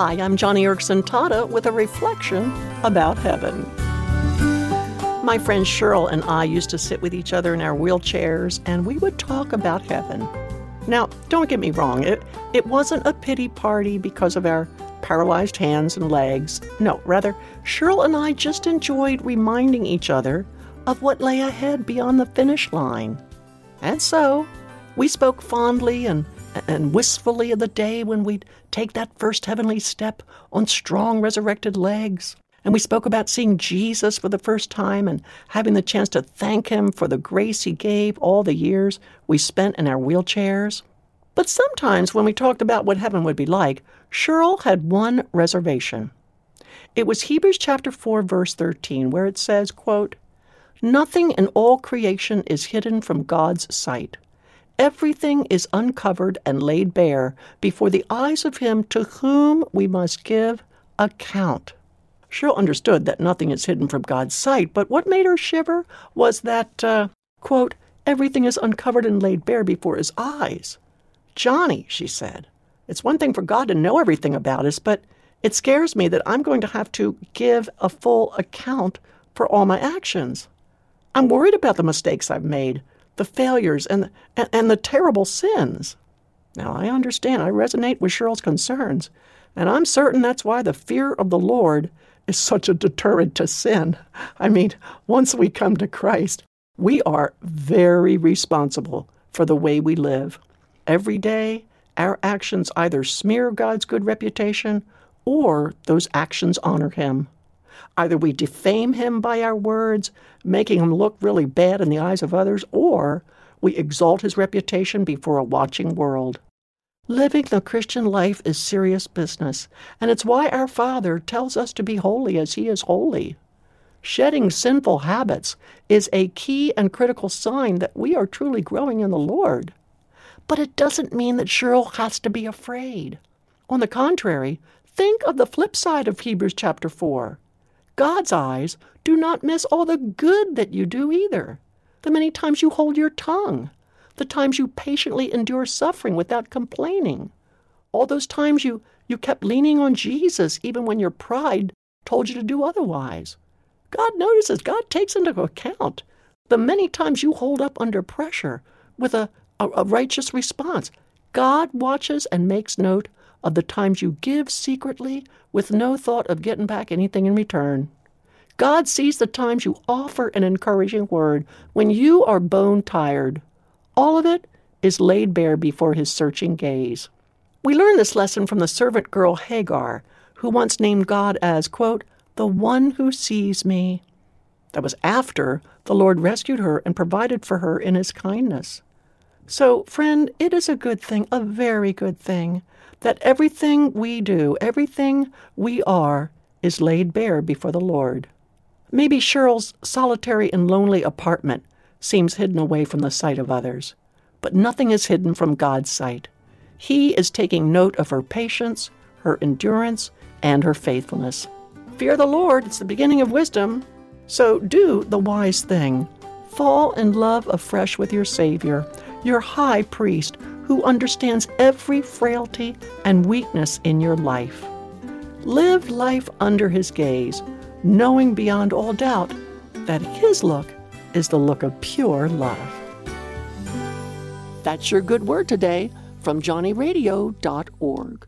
Hi, I'm Joni Eareckson Tada with a reflection about heaven. My friend Cheryl and I used to sit with each other in our wheelchairs and we would talk about heaven. Now, don't get me wrong, it, it wasn't a pity party because of our paralyzed hands and legs. No, rather, Cheryl and I just enjoyed reminding each other of what lay ahead beyond the finish line. And so, we spoke fondly and and wistfully of the day when we'd take that first heavenly step on strong resurrected legs. And we spoke about seeing Jesus for the first time and having the chance to thank him for the grace he gave all the years we spent in our wheelchairs. But sometimes when we talked about what heaven would be like, Cheryl had one reservation. It was Hebrews chapter 4 verse 13 where it says, quote, "Nothing in all creation is hidden from God's sight." Everything is uncovered and laid bare before the eyes of him to whom we must give account. Cheryl understood that nothing is hidden from God's sight, but what made her shiver was that, uh, quote, everything is uncovered and laid bare before his eyes. Joni, she said, it's one thing for God to know everything about us, but it scares me that I'm going to have to give a full account for all my actions. I'm worried about the mistakes I've made, the failures and, and, and the terrible sins. Now, I understand, I resonate with Cheryl's concerns, and I'm certain that's why the fear of the Lord is such a deterrent to sin. I mean, once we come to Christ, we are very responsible for the way we live. Every day, our actions either smear God's good reputation or those actions honor Him. Either we defame him by our words, making him look really bad in the eyes of others, or we exalt his reputation before a watching world. Living the Christian life is serious business, and it's why our Father tells us to be holy as he is holy. Shedding sinful habits is a key and critical sign that we are truly growing in the Lord. But it doesn't mean that Cheryl has to be afraid. On the contrary, think of the flip side of Hebrews chapter 4. God's eyes do not miss all the good that you do either. The many times you hold your tongue, the times you patiently endure suffering without complaining, all those times you, you kept leaning on Jesus even when your pride told you to do otherwise. God notices, God takes into account the many times you hold up under pressure with a, a, a righteous response. God watches and makes note of the times you give secretly with no thought of getting back anything in return. God sees the times you offer an encouraging word when you are bone tired. All of it is laid bare before his searching gaze. We learn this lesson from the servant girl Hagar, who once named God as, quote, the one who sees me. That was after the Lord rescued her and provided for her in his kindness. So, friend, it is a good thing, a very good thing, that everything we do, everything we are, is laid bare before the Lord. Maybe Cheryl's solitary and lonely apartment seems hidden away from the sight of others, but nothing is hidden from God's sight. He is taking note of her patience, her endurance, and her faithfulness. Fear the Lord, it's the beginning of wisdom. So do the wise thing. Fall in love afresh with your Savior, your high priest who understands every frailty and weakness in your life. Live life under his gaze, knowing beyond all doubt that his look is the look of pure love. That's your good word today from johnnyradio.org.